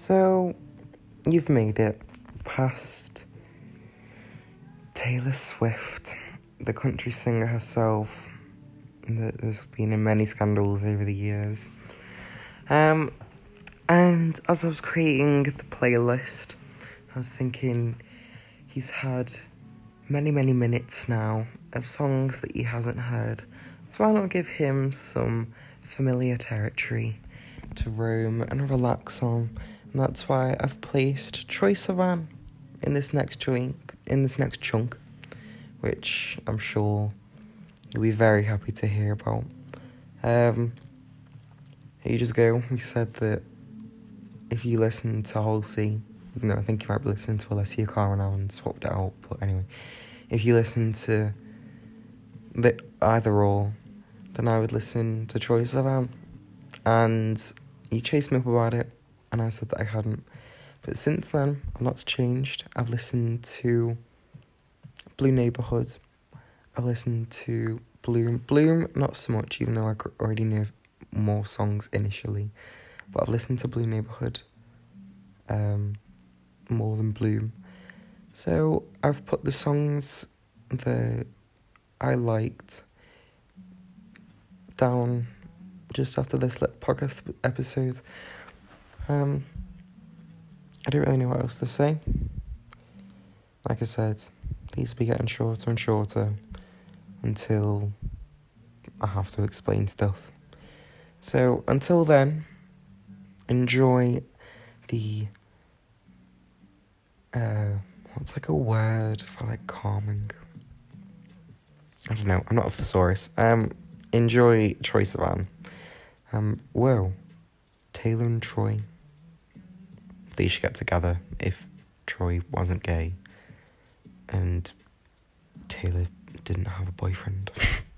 So, you've made it past Taylor Swift, the country singer herself, that has been in many scandals over the years. Um, and as I was creating the playlist, I was thinking he's had many, many minutes now of songs that he hasn't heard. So why not give him some familiar territory to roam and relax on? And that's why I've placed Troye Sivan in this next chunk, in this next chunk, which I'm sure you'll be very happy to hear about. Um, ages ago, we said that if you listen to Halsey, you know, I think you might be listening to Alessia Cara now and swapped it out, but anyway, if you listen to the either or, then I would listen to Troye Sivan. And you chased me up about it, and I said that I hadn't. But since then, a lot's changed. I've listened to Blue Neighborhood. I've listened to Bloom. Bloom, not so much, even though I already knew more songs initially. But I've listened to Blue Neighborhood um, more than Bloom. So I've put the songs that I liked down just after this podcast episode. Um, I don't really know what else to say. Like I said, these will be getting shorter and shorter until I have to explain stuff. So until then, enjoy the uh, what's like a word for like calming? I don't know. I'm not a thesaurus. Um, enjoy Troye Sivan. Um, whoa, Taylor and Troye. They should get together if Troye wasn't gay, and Taylor didn't have a boyfriend.